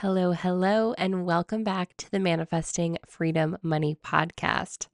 Hello, hello, and welcome back to the Manifesting Freedom Money podcast.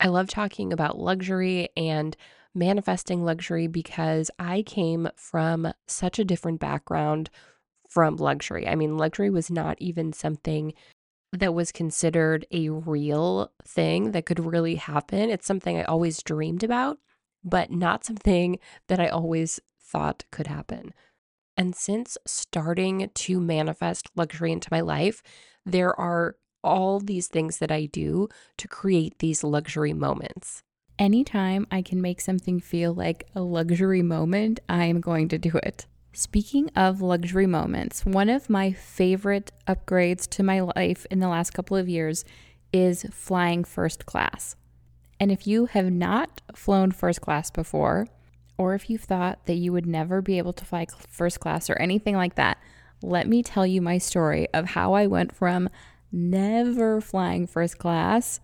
I love talking about luxury and manifesting luxury because I came from such a different background from luxury. I mean, luxury was not even something that was considered a real thing that could really happen. It's something I always dreamed about, but not something that I always thought could happen. And since starting to manifest luxury into my life, there are all these things that I do to create these luxury moments. Anytime I can make something feel like a luxury moment, I am going to do it. Speaking of luxury moments, one of my favorite upgrades to my life in the last couple of years is flying first class. And if you have not flown first class before, or if you thought that you would never be able to fly first class or anything like that, let me tell you my story of how I went from never flying first class,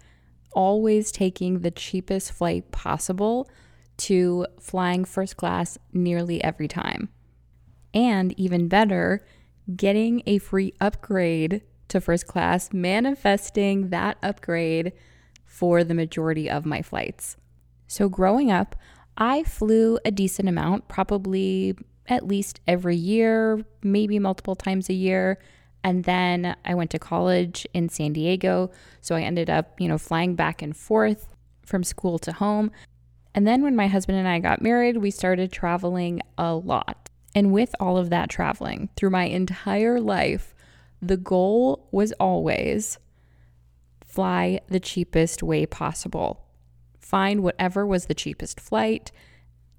always taking the cheapest flight possible, to flying first class nearly every time and even better, getting a free upgrade to first class, manifesting that upgrade for the majority of my flights. So, growing up, I flew a decent amount, probably at least every year, maybe multiple times a year. And then I went to college in San Diego. So I ended up, you know, flying back and forth from school to home. And then when my husband and I got married, we started traveling a lot. And with all of that traveling through my entire life, the goal was always fly the cheapest way possible. Find whatever was the cheapest flight,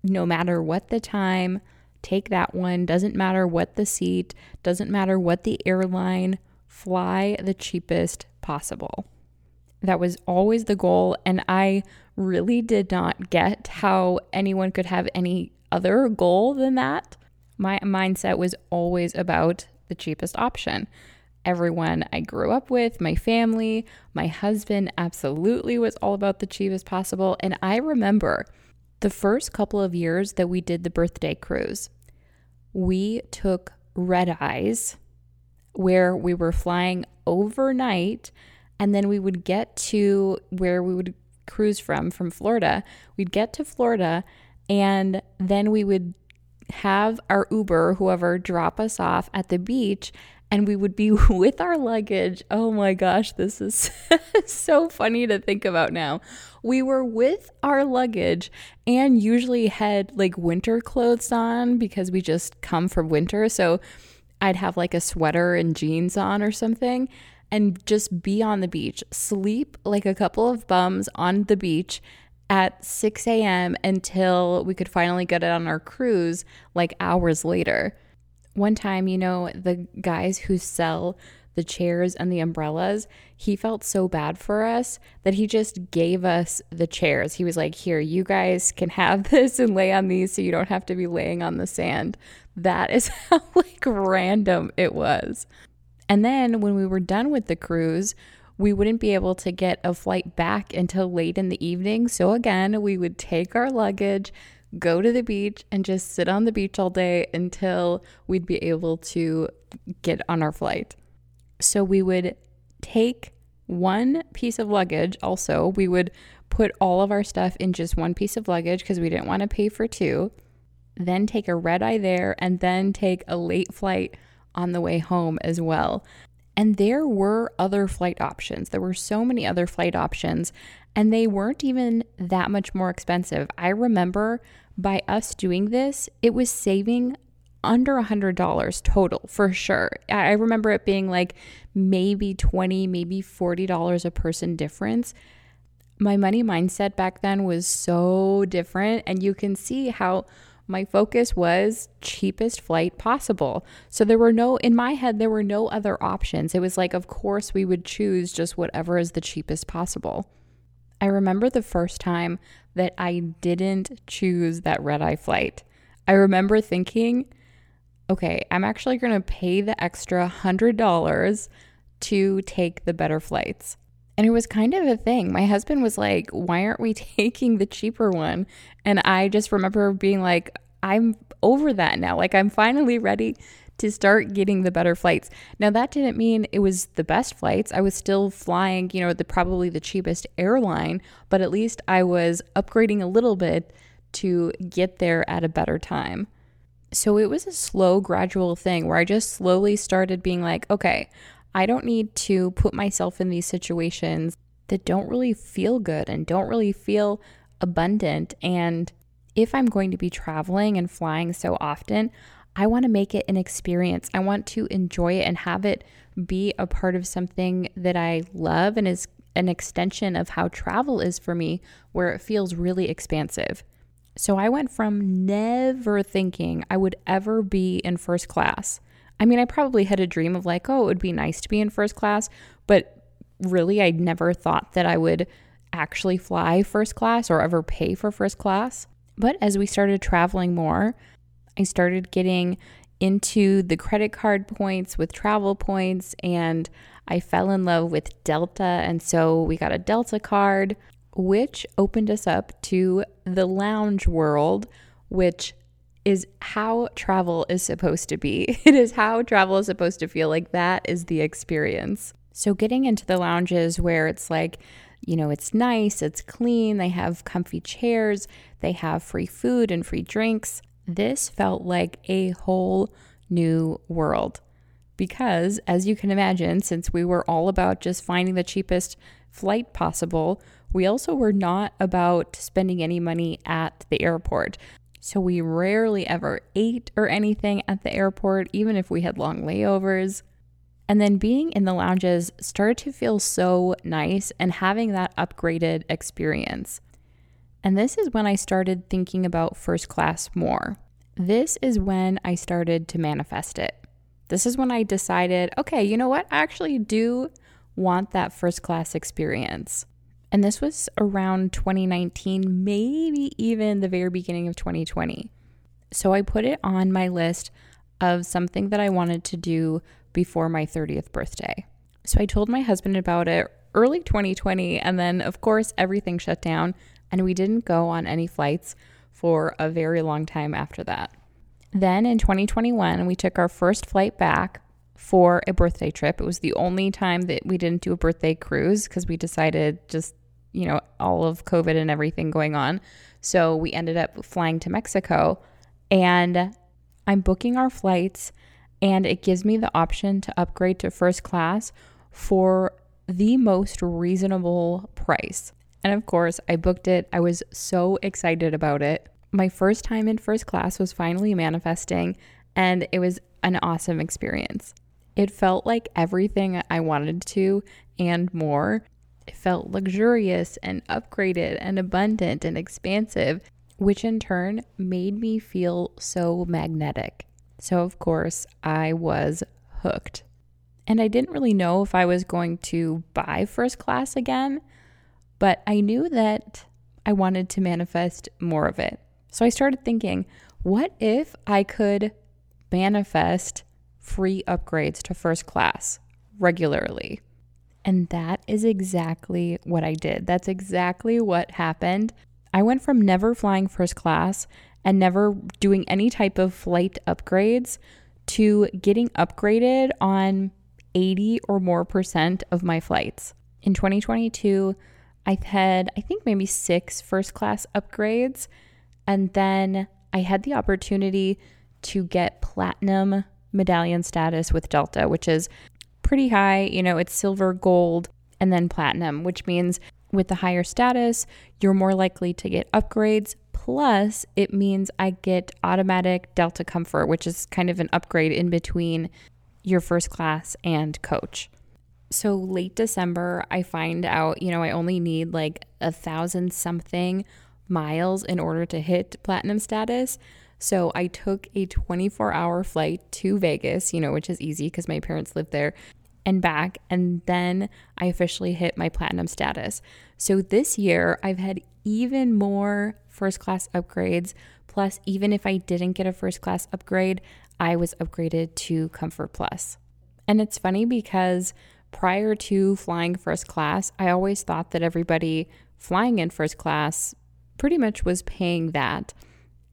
no matter what the time, take that one. Doesn't matter what the seat, doesn't matter what the airline, fly the cheapest possible. That was always the goal. And I really did not get how anyone could have any other goal than that my mindset was always about the cheapest option. Everyone I grew up with, my family, my husband absolutely was all about the cheapest possible. And I remember the first couple of years that we did the birthday cruise, we took red eyes where we were flying overnight and then we would get to where we would cruise from from Florida. We'd get to Florida and then we would have our Uber, whoever, drop us off at the beach and we would be with our luggage. Oh my gosh, this is so funny to think about now. We were with our luggage and usually had like winter clothes on because we just come from winter. So I'd have like a sweater and jeans on or something and just be on the beach, sleep like a couple of bums on the beach at 6 a.m. until we could finally get it on our cruise like hours later. One time, you know, the guys who sell the chairs and the umbrellas, he felt so bad for us that he just gave us the chairs. He was like, Here, you guys can have this and lay on these so you don't have to be laying on the sand. That is how like random it was. And then when we were done with the cruise, we wouldn't be able to get a flight back until late in the evening. So, again, we would take our luggage, go to the beach, and just sit on the beach all day until we'd be able to get on our flight. So, we would take one piece of luggage. Also, we would put all of our stuff in just one piece of luggage because we didn't want to pay for two. Then take a red eye there and then take a late flight on the way home as well. And there were other flight options. There were so many other flight options, and they weren't even that much more expensive. I remember by us doing this, it was saving under a hundred dollars total for sure. I remember it being like maybe 20, maybe $40 a person difference. My money mindset back then was so different, and you can see how my focus was cheapest flight possible. So there were no, in my head, there were no other options. It was like, of course, we would choose just whatever is the cheapest possible. I remember the first time that I didn't choose that red eye flight. I remember thinking, okay, I'm actually going to pay the extra $100 to take the better flights. And it was kind of a thing. My husband was like, Why aren't we taking the cheaper one? And I just remember being like, I'm over that now. Like, I'm finally ready to start getting the better flights. Now that didn't mean it was the best flights. I was still flying, you know, the probably the cheapest airline, but at least I was upgrading a little bit to get there at a better time. So it was a slow gradual thing where I just slowly started being like, okay, I don't need to put myself in these situations that don't really feel good and don't really feel abundant and if I'm going to be traveling and flying so often, I want to make it an experience. I want to enjoy it and have it be a part of something that I love and is an extension of how travel is for me, where it feels really expansive. So I went from never thinking I would ever be in first class. I mean, I probably had a dream of like, oh, it would be nice to be in first class, but really, I never thought that I would actually fly first class or ever pay for first class. But as we started traveling more, I started getting into the credit card points with travel points and I fell in love with Delta. And so we got a Delta card, which opened us up to the lounge world, which is how travel is supposed to be. It is how travel is supposed to feel like that is the experience. So, getting into the lounges where it's like, you know, it's nice, it's clean, they have comfy chairs, they have free food and free drinks. This felt like a whole new world. Because, as you can imagine, since we were all about just finding the cheapest flight possible, we also were not about spending any money at the airport. So we rarely ever ate or anything at the airport, even if we had long layovers. And then being in the lounges started to feel so nice and having that upgraded experience. And this is when I started thinking about first class more. This is when I started to manifest it. This is when I decided, okay, you know what? I actually do want that first class experience. And this was around 2019, maybe even the very beginning of 2020. So I put it on my list of something that I wanted to do before my 30th birthday. So I told my husband about it early 2020, and then, of course, everything shut down, and we didn't go on any flights for a very long time after that. Then in 2021, we took our first flight back for a birthday trip. It was the only time that we didn't do a birthday cruise because we decided just, you know, all of COVID and everything going on. So we ended up flying to Mexico and I'm booking our flights and it gives me the option to upgrade to first class for the most reasonable price. And of course, I booked it. I was so excited about it. My first time in first class was finally manifesting, and it was an awesome experience. It felt like everything I wanted to and more. It felt luxurious and upgraded and abundant and expansive, which in turn made me feel so magnetic. So, of course, I was hooked. And I didn't really know if I was going to buy first class again, but I knew that I wanted to manifest more of it. So I started thinking, what if I could manifest free upgrades to first class regularly? And that is exactly what I did. That's exactly what happened. I went from never flying first class and never doing any type of flight upgrades to getting upgraded on 80 or more percent of my flights. In 2022, I've had, I think, maybe six first class upgrades. And then I had the opportunity to get platinum medallion status with Delta, which is pretty high. You know, it's silver, gold, and then platinum, which means with the higher status, you're more likely to get upgrades. Plus, it means I get automatic Delta Comfort, which is kind of an upgrade in between your first class and coach. So, late December, I find out, you know, I only need like a thousand something miles in order to hit platinum status. So, I took a 24 hour flight to Vegas, you know, which is easy because my parents live there, and back. And then I officially hit my platinum status. So this year, I've had even more first class upgrades. Plus, even if I didn't get a first class upgrade, I was upgraded to Comfort Plus. And it's funny because prior to flying first class, I always thought that everybody flying in first class pretty much was paying that.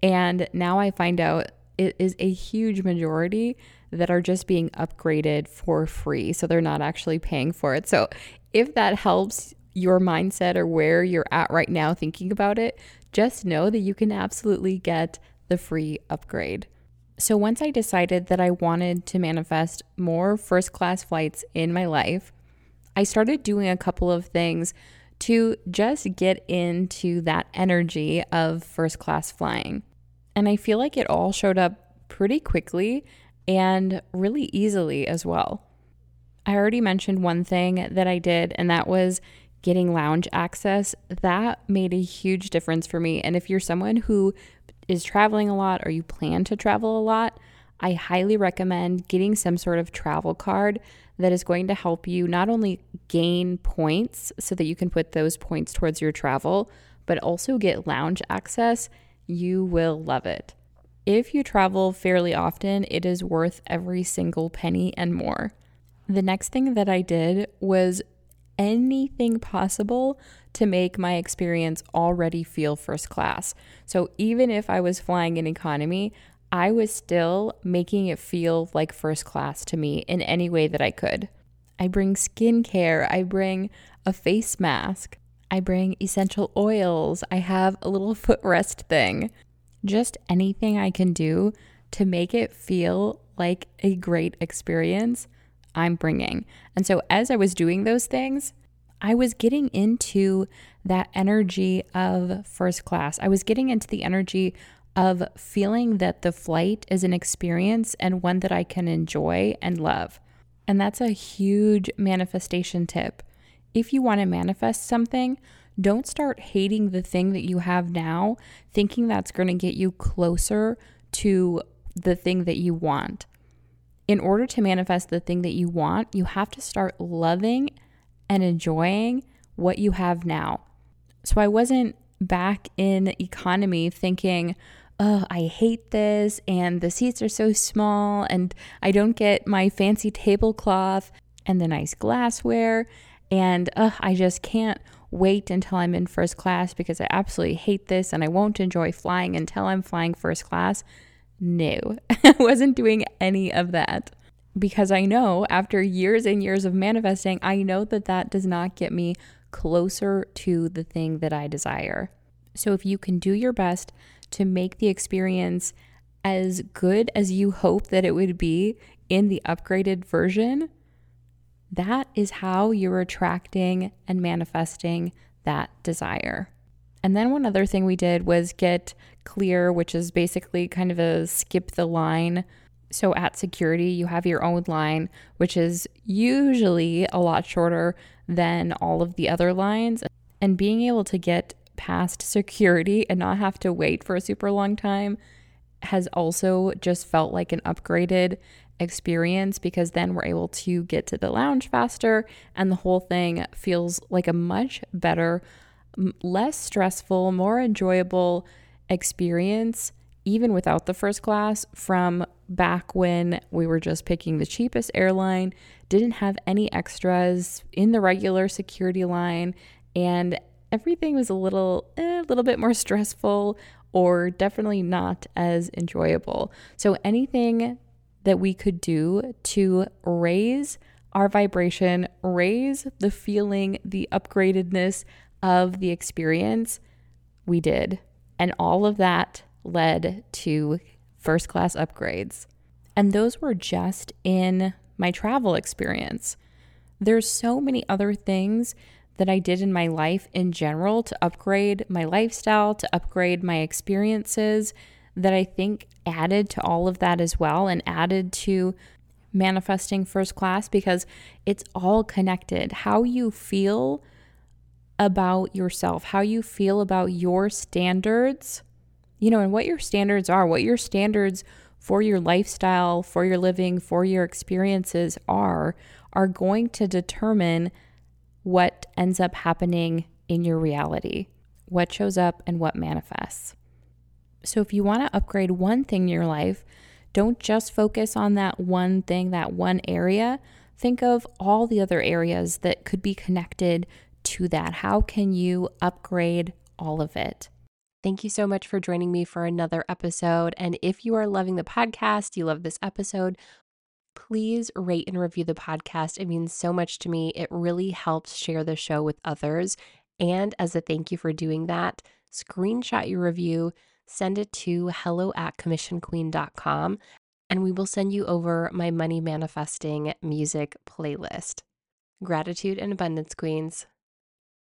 And now I find out it is a huge majority that are just being upgraded for free. So they're not actually paying for it. So if that helps your mindset or where you're at right now thinking about it, just know that you can absolutely get the free upgrade. So once I decided that I wanted to manifest more first class flights in my life, I started doing a couple of things to just get into that energy of first class flying. And I feel like it all showed up pretty quickly and really easily as well. I already mentioned one thing that I did, and that was getting lounge access. That made a huge difference for me. And if you're someone who is traveling a lot or you plan to travel a lot, I highly recommend getting some sort of travel card that is going to help you not only gain points so that you can put those points towards your travel, but also get lounge access. You will love it. If you travel fairly often, it is worth every single penny and more. The next thing that I did was anything possible to make my experience already feel first class. So even if I was flying in economy, I was still making it feel like first class to me in any way that I could. I bring skincare, I bring a face mask, I bring essential oils, I have a little footrest thing just anything I can do to make it feel like a great experience, I'm bringing. And so as I was doing those things, I was getting into that energy of first class. I was getting into the energy of feeling that the flight is an experience and one that I can enjoy and love. And that's a huge manifestation tip. If you want to manifest something, don't start hating the thing that you have now, thinking that's going to get you closer to the thing that you want. In order to manifest the thing that you want, you have to start loving and enjoying what you have now. So I wasn't back in economy thinking, oh, I hate this, and the seats are so small, and I don't get my fancy tablecloth and the nice glassware, and uh, I just can't wait until I'm in first class because I absolutely hate this and I won't enjoy flying until I'm flying first class. No, I wasn't doing any of that because I know after years and years of manifesting, I know that that does not get me closer to the thing that I desire. So if you can do your best to make the experience as good as you hope that it would be in the upgraded version, that is how you're attracting and manifesting that desire. And then one other thing we did was get clear, which is basically kind of a skip the line. So at security, you have your own line, which is usually a lot shorter than all of the other lines. And being able to get past security and not have to wait for a super long time has also just felt like an upgraded experience because then we're able to get to the lounge faster and the whole thing feels like a much better, less stressful, more enjoyable experience even without the first class from back when we were just picking the cheapest airline, didn't have any extras in the regular security line and everything was a little eh, a little bit more stressful or definitely not as enjoyable. So anything that we could do to raise our vibration, raise the feeling, the upgradedness of the experience, we did. And all of that led to first class upgrades. And those were just in my travel experience. There's so many other things that I did in my life in general to upgrade my lifestyle, to upgrade my experiences, that I think added to all of that as well and added to manifesting first class because it's all connected. How you feel about yourself, how you feel about your standards, you know, and what your standards are, what your standards for your lifestyle, for your living, for your experiences are, are going to determine what ends up happening in your reality, what shows up and what manifests. So if you want to upgrade one thing in your life, don't just focus on that one thing, that one area. Think of all the other areas that could be connected to that. How can you upgrade all of it? Thank you so much for joining me for another episode. And if you are loving the podcast, you love this episode, please rate and review the podcast. It means so much to me. It really helps share the show with others. And as a thank you for doing that, screenshot your review, send it to hello at commissionqueen.com, and we will send you over my money manifesting music playlist. Gratitude and abundance, Queens.